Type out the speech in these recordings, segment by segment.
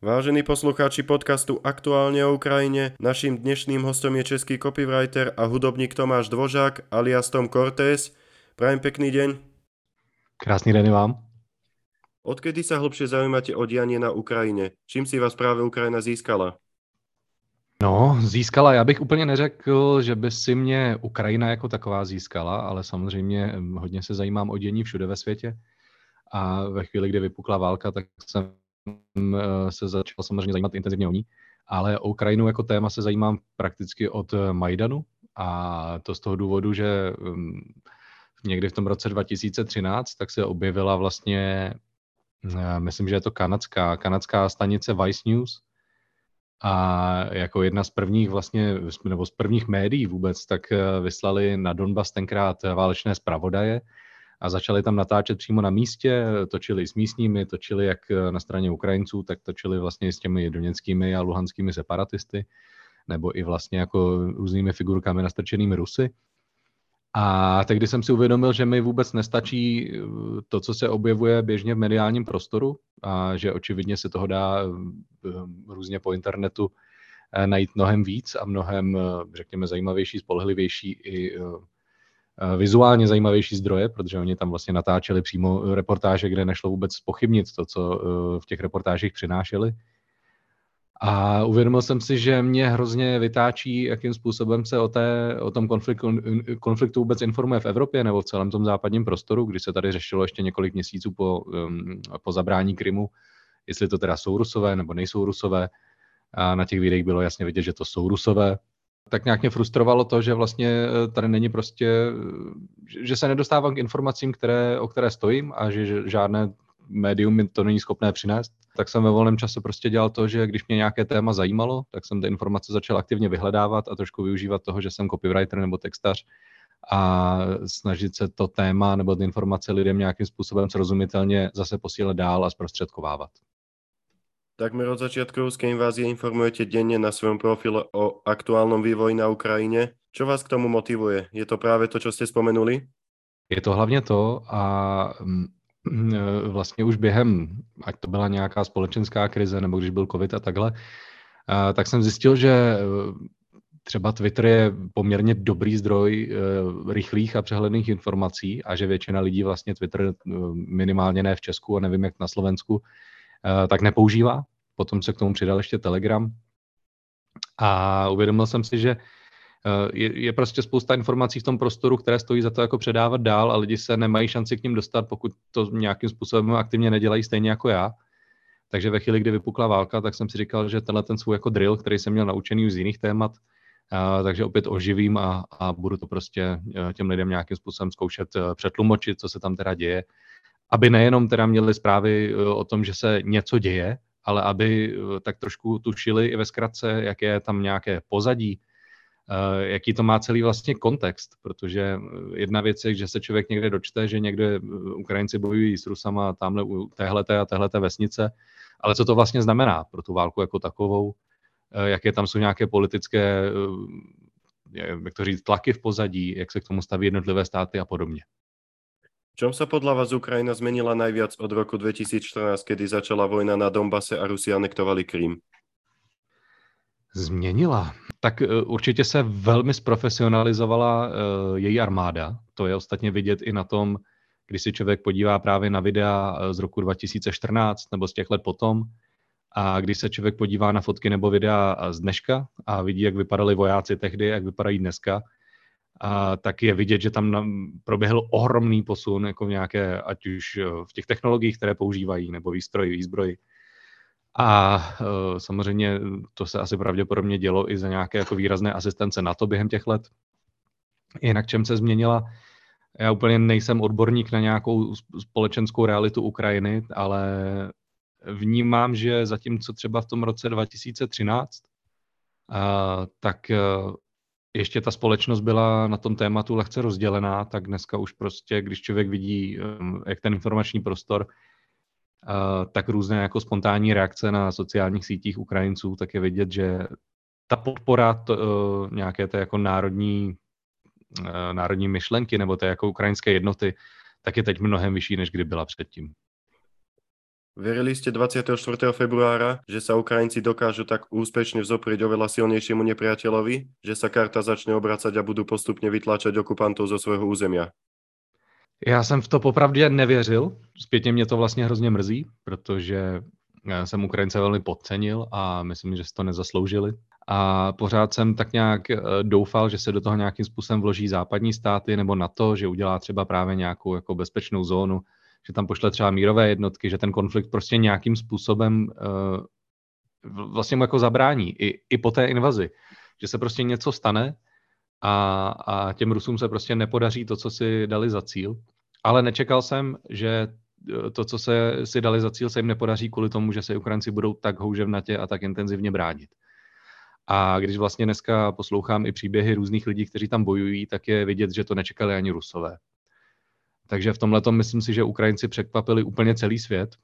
Vážení poslucháči podcastu Aktuálne o Ukrajine, naším dnešným hostom je český copywriter a hudobník Tomáš Dvožák alias Tom Cortés. Prajem pekný deň. Krásný den vám. Odkedy sa hlbšie zaujímate o dianie na Ukrajine? Čím si vás práve Ukrajina získala? No, získala, já bych úplně neřekl, že by si mě Ukrajina jako taková získala, ale samozřejmě hodně se zajímám o dění všude ve světě. A ve chvíli, kdy vypukla válka, tak jsem se začal samozřejmě zajímat intenzivně o ní, ale o Ukrajinu jako téma se zajímám prakticky od eh, Majdanu a to z toho důvodu, že mm, někdy v tom roce 2013 tak se objevila vlastně, eh, myslím, že je to kanadská, kanadská stanice Vice News, a jako jedna z prvních vlastně, nebo z prvních médií vůbec, tak vyslali na Donbas tenkrát válečné zpravodaje, a začali tam natáčet přímo na místě, točili s místními, točili jak na straně Ukrajinců, tak točili vlastně s těmi doněckými a luhanskými separatisty, nebo i vlastně jako různými figurkami nastrčenými Rusy. A tehdy jsem si uvědomil, že mi vůbec nestačí eh, to, co se objevuje běžně v mediálním prostoru a že očividně se toho dá eh, různě po internetu eh, najít mnohem víc a mnohem, řekněme, zajímavější, spolehlivější i Eh, vizuálně zajímavější zdroje, protože oni tam vlastně natáčeli přímo reportáže, kde nešlo vůbec pochybnit to, co eh, v těch reportážích přinášeli. A uvědomil jsem si, že mě hrozně vytáčí, jakým způsobem se o, té, o tom konfliktu, konfliktu vůbec informuje v Evropě nebo v celém tom západním prostoru, kdy se tady řešilo ještě několik měsíců po, po zabrání Krymu, jestli to teda jsou rusové nebo nejsou rusové. A na těch videích bylo jasně vidět, že to jsou rusové tak nějak mě frustrovalo to, že vlastně eh, tady není prostě, eh, že se nedostávám k informacím, které, o které stojím a že žádné médium mi to není schopné přinést, tak jsem ve volném čase prostě dělal to, že když mě nějaké téma zajímalo, tak jsem ty informace začal aktivně vyhledávat a trošku využívat toho, že jsem copywriter nebo textař a snažit se to téma nebo ty informace lidem nějakým způsobem srozumitelně zase posílat dál a zprostředkovávat. Takmer od začiatku ruskej invázie informujete denne na svojom profile o aktuálnom vývoji na Ukrajine. Čo vás k tomu motivuje? Je to právě to, čo jste spomenuli? Je to hlavně to a e, vlastně už během, ať to byla nějaká společenská krize, nebo když byl covid a takhle, tak jsem zjistil, že e, třeba Twitter je poměrně dobrý zdroj e, rychlých a přehledných informací a že většina lidí vlastně Twitter minimálně ne v Česku a nevím jak na Slovensku, tak nepoužívá. Potom se k tomu přidal ještě Telegram. A uvědomil jsem si, že eh, je, je prostě spousta informací v tom prostoru, které stojí za to jako předávat dál a lidi se nemají šanci k ním dostat, pokud to nějakým způsobem aktivně nedělají stejně jako já. Takže ve chvíli, kdy vypukla válka, tak jsem si říkal, že tenhle ten svůj jako drill, který jsem měl naučený už z jiných témat, a, takže opět oživím a, a budu to prostě eh, těm lidem nějakým způsobem zkoušet eh, přetlumočit, co se tam teda děje, aby nejenom teda měli zprávy o tom, že se něco děje, ale aby eh, tak trošku tušili i ve zkratce, jaké je tam nějaké pozadí, eh, jaký to má celý vlastně kontext, protože eh, jedna věc je, že se člověk někde dočte, že někde Ukrajinci bojují s Rusama tamhle u téhleté a téhleté vesnice, ale co to vlastně znamená pro tu válku jako takovou, jaké tam jsou nějaké politické, jak to říct, tlaky v pozadí, jak se k tomu staví jednotlivé státy a podobně čom sa podľa vás Ukrajina zmenila najviac od roku 2014, kedy začala vojna na Donbase a Rusi anektovali Krym? Změnila. Tak e, určitě se velmi zprofesionalizovala e, její armáda. To je ostatně vidět i na tom, když si člověk podívá právě na videa e, z roku 2014 nebo z těch let potom, a když se člověk podívá na fotky nebo videa z dneška a vidí, jak vypadali vojáci tehdy, jak vypadají dneska, a tak je vidět, že tam proběhl ohromný posun jako nějaké, ať už eh, v těch technologiích, které používají, nebo výstroji, výzbroji. A uh, samozřejmě to se asi pravděpodobně dělo i za nějaké jako výrazné asistence na to během těch let. Jinak čem se změnila, já úplně nejsem odborník na nějakou společenskou realitu Ukrajiny, ale vnímám, že zatímco třeba v tom roce 2013, uh, tak ještě ta společnost byla na tom tématu lehce rozdělená, tak dneska už prostě, když člověk vidí, um, jak ten informační prostor, uh, tak různé jako spontánní reakce na sociálních sítích Ukrajinců, tak je vidět, že ta podpora to, uh, nějaké té jako národní, uh, národní myšlenky nebo té jako ukrajinské jednoty, tak je teď mnohem vyšší, než kdy byla předtím. Verili ste 24. februára, že sa Ukrajinci dokážu tak úspešne vzoprieť oveľa silnejšiemu nepriateľovi, že sa karta začne obracať a budú postupne vytlačať okupantov zo svojho územia? Já jsem v to popravdě nevěřil. Zpětně mě to vlastně hrozně mrzí, protože jsem Ukrajince velmi podcenil a myslím, že si to nezasloužili. A pořád jsem tak nějak eh, doufal, že se do toho nějakým způsobem vloží západní státy nebo na to, že udělá třeba právě nějakou jako bezpečnou zónu, že tam pošle třeba mírové jednotky, že ten konflikt prostě nějakým způsobem uh, vlastně mu jako zabrání i, i po té invazi. Že se prostě něco stane a, a těm Rusům se prostě nepodaří to, co si dali za cíl. Ale nečekal jsem, že eh, to, co se si dali za cíl, se jim nepodaří kvůli tomu, že se Ukrajinci budou tak houževnatě a tak intenzivně bránit. A když vlastně dneska poslouchám i příběhy různých lidí, kteří tam bojují, tak je vidět, že to nečekali ani Rusové. Takže v tomhle myslím si, že Ukrajinci překvapili úplně celý svět,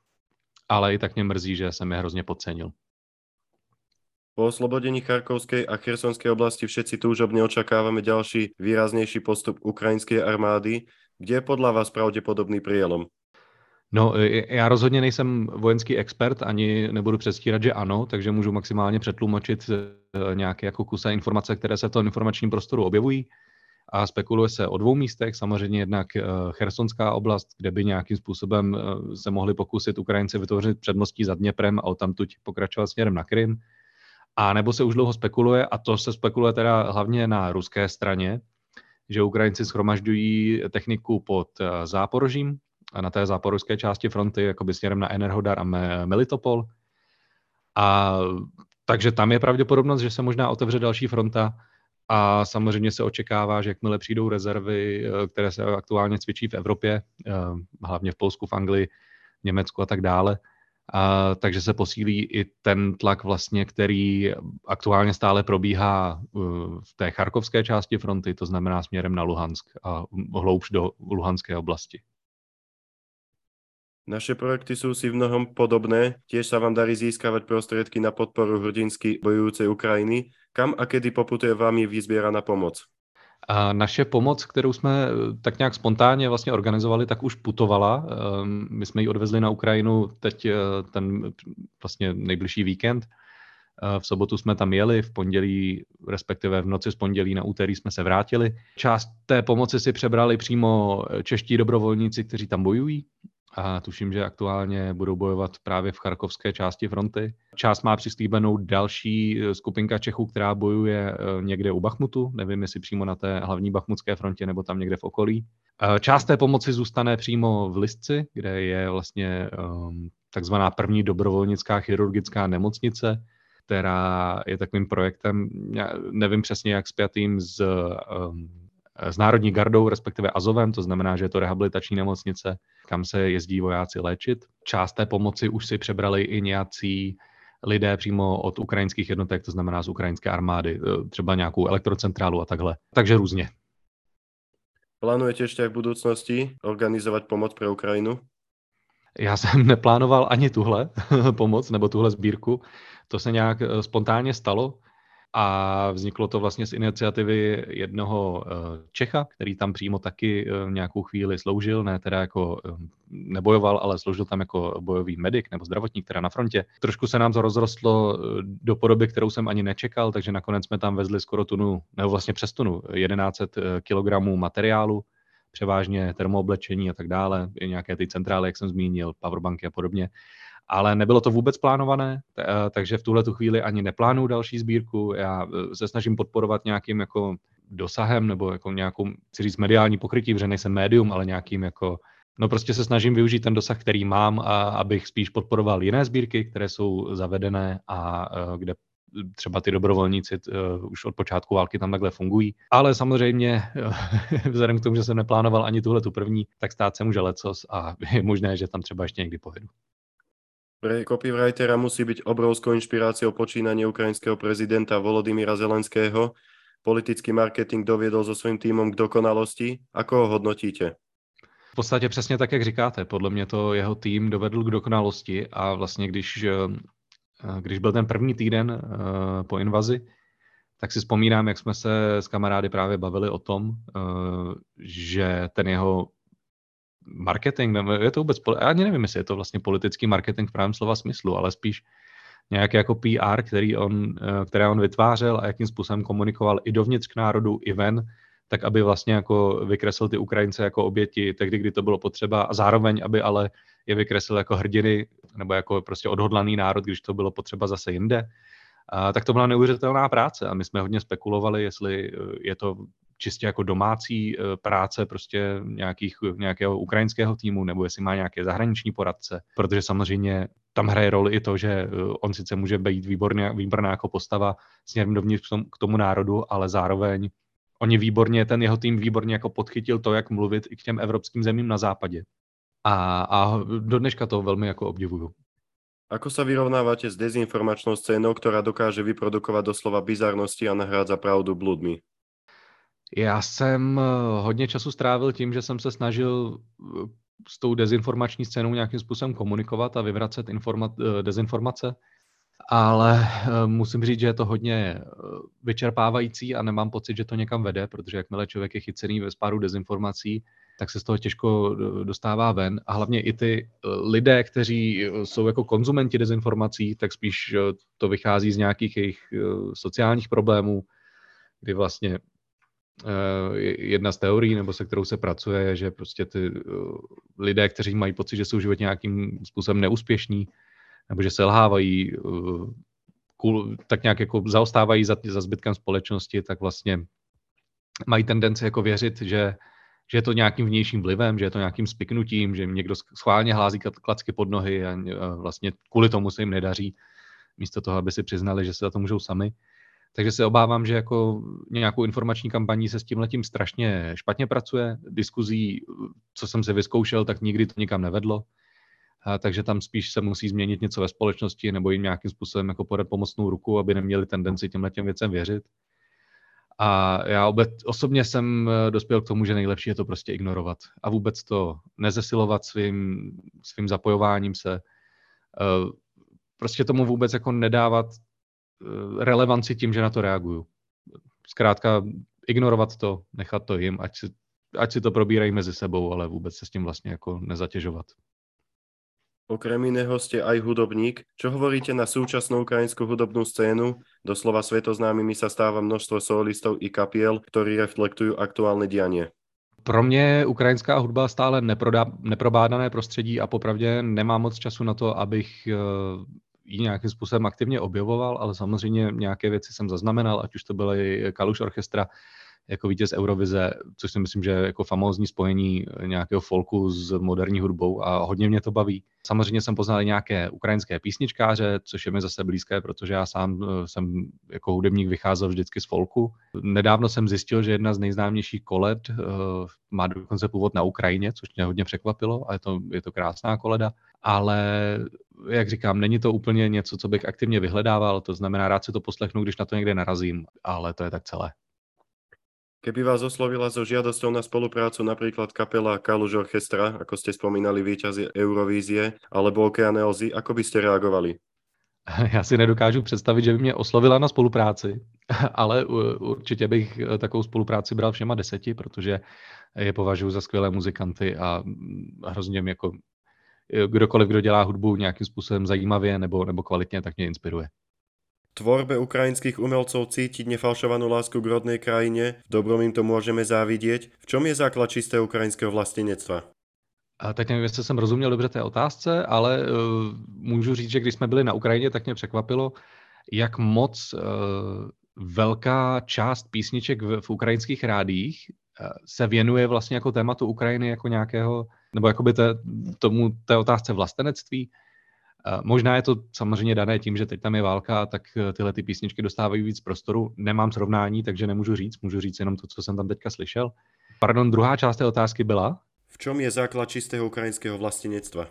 ale i tak mě mrzí, že jsem je hrozně podcenil. Po oslobodení Charkovskej a Chersonskej oblasti všetci túžobne očakávame ďalší výraznejší postup ukrajinskej armády. Kde je podľa vás pravděpodobný prielom? No, já rozhodně nejsem vojenský expert, ani nebudu předstírat, že ano, takže můžu maximálně přetlumočit eh, nějaké jako kuse informace, které se v tom informačním prostoru objevují. A spekuluje se o dvou místech, samozřejmě jednak eh, Chersonská oblast, kde by nějakým způsobem eh, se mohli pokusit Ukrajinci vytvořit předmostí za Dněprem a tamtuť pokračovat směrem na Krym. A nebo se už dlouho spekuluje, a to se spekuluje teda hlavně na ruské straně, že Ukrajinci schromažďují techniku pod Záporožím, na té záporožské části fronty, jakoby směrem na Enerhodar a Melitopol. A takže tam je pravděpodobnost, že se možná otevře další fronta a samozřejmě se očekává, že jakmile přijdou rezervy, eh, které se aktuálně cvičí v Evropě, eh, hlavně v Polsku, v Anglii, v Německu a tak dále, a, takže se posílí i ten tlak vlastně, který aktuálně stále probíhá eh, v té charkovské části fronty, to znamená směrem na Luhansk a hloubš do Luhanské oblasti. Naše projekty sú si v mnohom podobné, tiež sa vám darí získavať prostriedky na podporu hrdinsky bojujúcej Ukrajiny. Kam a kedy poputuje vámi vyzběraná pomoc? A naše pomoc, kterou jsme eh, tak nějak spontánně vlastně organizovali, tak už putovala. Ehm, my jsme ji odvezli na Ukrajinu teď eh, ten vlastně nejbližší víkend. Eh, v sobotu jsme tam jeli, v pondělí, respektive v noci z pondělí na úterý jsme se vrátili. Část té pomoci si přebrali přímo čeští dobrovolníci, kteří tam bojují a tuším, že aktuálně budou bojovat právě v charkovské části fronty. Část má přislíbenou další eh, skupinka Čechů, která bojuje eh, někde u Bachmutu, nevím, jestli přímo na té hlavní bachmutské frontě nebo tam někde v okolí. Část té pomoci zůstane přímo v Listci, kde je vlastně um, takzvaná první dobrovolnická chirurgická nemocnice, která je takovým projektem, nevím přesně jak spjatým s um, s Národní gardou, respektive Azovem, to znamená, že je to rehabilitační nemocnice, kam se jezdí vojáci léčit. Část té pomoci už si přebrali i nějací lidé přímo od ukrajinských jednotek, to znamená z ukrajinské armády, e, třeba nějakou elektrocentrálu a takhle. Takže různě. Plánujete ještě v budoucnosti organizovat pomoc pro Ukrajinu? Já jsem neplánoval ani tuhle pomoc nebo tuhle sbírku. To se nějak e, spontánně stalo a vzniklo to vlastně z iniciativy jednoho eh, Čecha, který tam přímo taky eh, nějakou chvíli sloužil, ne teda jako eh, nebojoval, ale sloužil tam jako bojový medic nebo zdravotník, teda na frontě. Trošku se nám to rozrostlo do podoby, kterou jsem ani nečekal, takže nakonec jsme tam vezli skoro tunu, nebo vlastně přes tunu, 1100 kg materiálu, převážně termooblečení a tak dále, nějaké ty centrály, jak jsem zmínil, powerbanky a podobně ale nebylo to vůbec plánované, eh, takže v tuhle tu chvíli ani neplánuju další sbírku. Já eh, se snažím podporovat nějakým jako dosahem nebo jako nějakou, chci říct, mediální pokrytí, protože nejsem médium, ale nějakým jako No prostě se snažím využít ten dosah, který mám, a abych spíš podporoval jiné sbírky, které jsou zavedené a eh, kde třeba ty dobrovolníci uh, už od počátku války tam takhle fungují. Ale samozřejmě, vzhledem k tomu, že jsem neplánoval ani tuhle tu první, tak stát se může lecos a je možné, že tam třeba ještě někdy pojedu. Pre copywritera musí byť obrovskou inšpiráciou počínanie ukrajinského prezidenta Volodymyra Zelenského. Politický marketing doviedol so svým týmom k dokonalosti. Ako ho hodnotíte? V podstatě přesně tak, jak říkáte. Podle mě to jeho tým dovedl k dokonalosti a vlastně když, eh, když byl ten první týden eh, po invazi, tak si vzpomínám, jak jsme se s kamarády právě bavili o tom, eh, že ten jeho marketing, je to vůbec, já ani nevím, jestli je to vlastně politický marketing v pravém slova smyslu, ale spíš nějaký jako PR, který on, eh, které on vytvářel a jakým způsobem komunikoval i dovnitř k národu, i ven, tak aby vlastně jako vykreslil ty Ukrajince jako oběti tehdy, kdy to bylo potřeba a zároveň, aby ale je vykreslil jako hrdiny nebo jako prostě odhodlaný národ, když to bylo potřeba zase jinde. A, tak to byla neuvěřitelná práce a my jsme hodně spekulovali, jestli eh, je to čistě jako domácí eh, práce prostě nějakých, nějakého ukrajinského týmu, nebo jestli má nějaké zahraniční poradce, protože samozřejmě tam hraje roli i to, že eh, on sice může být výborně, výborná jako postava směrem dovnitř k tomu národu, ale zároveň oni výborně, ten jeho tým výborně jako podchytil to, jak mluvit i k těm evropským zemím na západě. A, a do dneška to velmi jako obdivuju. Ako sa vyrovnávate s dezinformačnou scénou, ktorá dokáže vyprodukovať doslova bizarnosti a nahrádza pravdu bludmi? Já jsem eh, hodně času strávil tím, že jsem se snažil eh, s tou dezinformační scénou nějakým způsobem komunikovat a vyvracet informa- eh, dezinformace, ale musím říct, že je to hodně vyčerpávající a nemám pocit, že to někam vede, protože jakmile člověk je chycený ve spáru dezinformací, tak se z toho těžko dostává ven. A hlavně i ty lidé, kteří jsou jako konzumenti dezinformací, tak spíš to vychází z nějakých jejich sociálních problémů, kdy vlastně Eh, jedna z teorií, nebo se kterou se pracuje, je, že prostě ty eh, lidé, kteří mají pocit, že jsou v životě nějakým způsobem neúspěšní, nebo že selhávají, eh, tak nějak jako zaostávají za, za zbytkem společnosti, tak vlastně mají tendenci jako věřit, že, že je to nějakým vnějším vlivem, že je to nějakým spiknutím, že jim někdo schválně hlází klacky pod nohy a vlastně kvůli tomu se jim nedaří, místo toho, aby si přiznali, že se za to můžou sami. Takže se obávám, že jako nějakou informační kampaní se s tím letím strašně špatně pracuje. Diskuzí, co jsem se vyzkoušel, tak nikdy to nikam nevedlo. A takže tam spíš se musí změnit něco ve společnosti nebo jim nějakým způsobem jako podat pomocnou ruku, aby neměli tendenci těmhle těm věcem věřit. A já obec, osobně jsem eh, dospěl k tomu, že nejlepší je to prostě ignorovat a vůbec to nezesilovat svým, svým zapojováním se. Eh, prostě tomu vůbec jako nedávat Eh, relevanci tím, že na to reaguju. Zkrátka ignorovat to, nechat to jim, ať si, ať si to probírají mezi sebou, ale vůbec se s tím vlastně jako nezatěžovat. Okrem iného ste aj hudobník. Čo hovoríte na súčasnú ukrajinskú hudobnú scénu? Doslova svetoznámymi sa stáva množstvo solistov i kapiel, ktorí reflektujú aktuálne dianie. Pro mě ukrajinská hudba stále neprodá, neprobádané prostředí a popravdě nemám moc času na to, abych eh, ji nějakým způsobem aktivně objevoval, ale samozřejmě nějaké věci jsem zaznamenal, ať už to byly Kaluš Orchestra jako vítěz Eurovize, což si myslím, že je jako famózní spojení nějakého folku s moderní hudbou a hodně mě to baví. Samozřejmě jsem poznal nějaké ukrajinské písničkáře, což je mi zase blízké, protože já sám eh, jsem jako hudebník vycházel vždycky z folku. Nedávno jsem zjistil, že jedna z nejznámějších koled uh, má dokonce původ na Ukrajině, což mě hodně překvapilo a je to, je to krásná koleda, ale jak říkám, není to úplně něco, co bych aktivně vyhledával, to znamená, rád si to poslechnu, když na to někde narazím, ale to je tak celé. Keby vás oslovila so žiadosťou na spoluprácu napríklad kapela Kaluž Orchestra, ako ste spomínali víťazi Eurovízie, alebo Okeane Ozy, ako by ste reagovali? Já si nedokážu představit, že by mě oslovila na spolupráci, ale určitě bych eh, takovou spolupráci bral všema deseti, protože je považuji za skvělé muzikanty a hrozně mě jako eh, kdokoliv, kdo dělá hudbu nějakým způsobem zajímavě nebo, nebo kvalitně, tak mě inspiruje tvorbe ukrajinských umelcov cítiť nefalšovanú lásku k rodnej krajine, v dobrom im to môžeme závidieť. V čom je základ čistého ukrajinského vlastenectva? A teď nevím, jestli jsem rozuměl dobře té otázce, ale uh, můžu říct, že když jsme byli na Ukrajině, tak mě překvapilo, jak moc uh, velká část písniček v, v ukrajinských rádích uh, se věnuje vlastně jako tématu Ukrajiny jako nějakého, nebo jakoby té, tomu, té otázce vlastenectví. Možná je to samozřejmě dané tím, že teď tam je válka, tak eh, tyhle ty písničky dostávají víc prostoru. Nemám srovnání, takže nemůžu říct, můžu říct jenom to, co jsem tam teďka slyšel. Pardon, druhá část té otázky byla? V čem je základ čistého ukrajinského vlastenectva?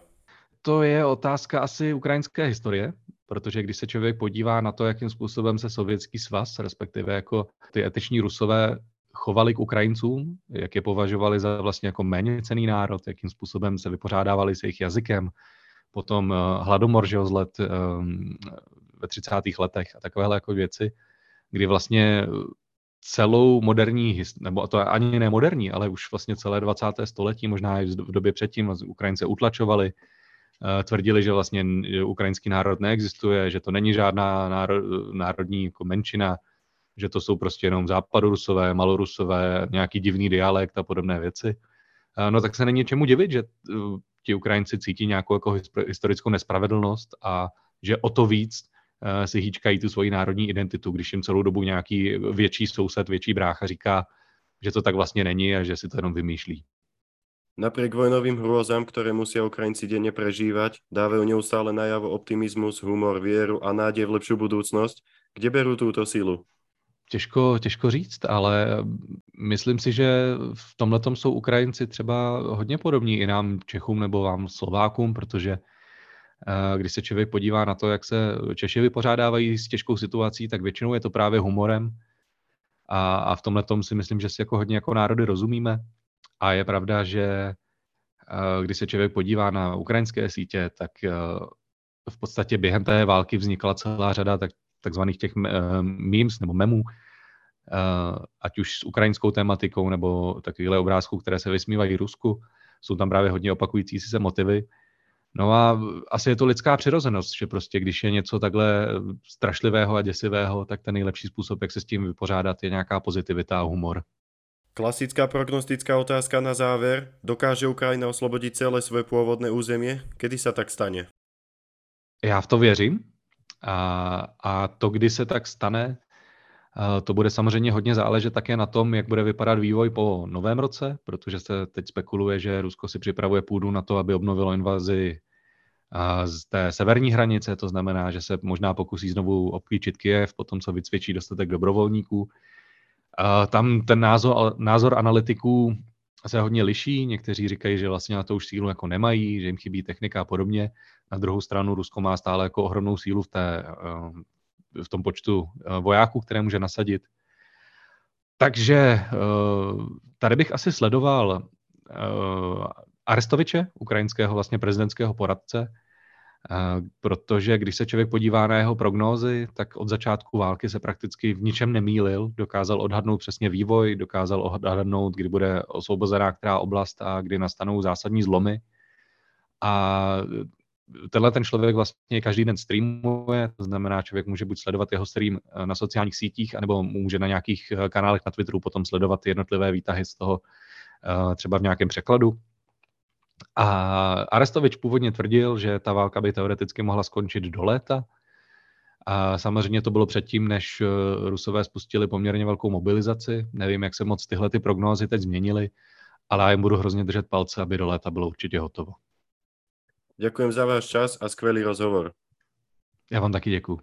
To je otázka asi ukrajinské historie, protože když se člověk podívá na to, jakým způsobem se sovětský svaz, respektive jako ty eteční rusové chovali k Ukrajincům, jak je považovali za vlastně jako méně cený národ, jakým způsobem se vypořádávali s jejich jazykem, potom eh, hladomor že let ehm, ve 30. letech a takovéhle jako věci, kdy vlastně celou moderní, nebo to ani ne moderní, ale už vlastně celé 20. století, možná i v době předtím, Ukrajince utlačovali, eh, tvrdili, že vlastně ukrajinský národ neexistuje, že to není žádná národní jako menšina, že to jsou prostě jenom západorusové, malorusové, nějaký divný dialekt a podobné věci. Eh, no tak se není čemu divit, že ti Ukrajinci cítí nějakou jako historickou nespravedlnost a že o to víc Eh, si hýčkají tu svoji národní identitu, když jim celou dobu nějaký větší soused, větší brácha říká, že to tak vlastně není a že si to jenom vymýšlí. Napriek vojnovým hrôzam, ktoré musia Ukrajinci denne prežívať, dávajú neustále najavo optimizmus, humor, vieru a nádej v lepšiu budúcnosť. Kde berú túto sílu? Těžko, těžko říct, ale myslím si, že v tomhle jsou Ukrajinci třeba hodně podobní i nám Čechům nebo vám Slovákům, protože Eh, když se člověk podívá na to, jak se Češi vypořádávají s těžkou situací, tak většinou je to právě humorem. A, a v tomhle tom si myslím, že si jako hodně jako národy rozumíme. A je pravda, že eh, když se člověk podívá na ukrajinské sítě, tak eh, v podstatě během té války vznikla celá řada tak, takzvaných těch memes nebo memů, ať už s ukrajinskou tematikou nebo takovýhle obrázků, které se vysmívají Rusku. Jsou tam právě hodně opakující se motivy. No a asi je to lidská přirozenost, že prostě když je něco takhle strašlivého a děsivého, tak ten nejlepší způsob, jak se s tím vypořádat, je nějaká pozitivita a humor. Klasická prognostická otázka na záver. Dokáže Ukrajina oslobodit celé své původné území? Kdy se tak stane? Já v to věřím. A, a to, kdy se tak stane, to bude samozřejmě hodně záležet také na tom, jak bude vypadat vývoj po novém roce, protože se teď spekuluje, že Rusko si připravuje půdu na to, aby obnovilo invazi z té severní hranice, to znamená, že se možná pokusí znovu obklíčit Kiev, potom co vycvičí dostatek dobrovolníků. Tam ten názor, názor analytiků se hodně liší. Někteří říkají, že vlastně na to už sílu jako nemají, že jim chybí technika a podobně. Na druhou stranu Rusko má stále jako ohromnou sílu v, té, eh, v tom počtu eh, vojáků, které může nasadit. Takže eh, tady bych asi sledoval Arestoviče, ukrajinského vlastně prezidentského poradce, protože když se člověk podívá na jeho prognózy, tak od začátku války se prakticky v ničem nemýlil, dokázal odhadnout přesně vývoj, dokázal odhadnout, kdy bude osvobozená která oblast a kdy nastanou zásadní zlomy. A tenhle ten člověk vlastně každý den streamuje, to znamená, člověk může buď sledovat jeho stream na sociálních sítích, anebo může na nějakých kanálech na Twitteru potom sledovat jednotlivé výtahy z toho třeba v nějakém překladu. A Arestovič původně tvrdil, že ta válka by teoreticky mohla skončit do léta. A samozřejmě to bylo předtím, než eh, Rusové spustili poměrně velkou mobilizaci. Nevím, jak se moc tyhle ty prognózy teď změnily, ale já jim budu hrozně držet palce, aby do léta bylo určitě hotovo. Děkuji za váš čas a skvělý rozhovor. Já vám taky děkuji.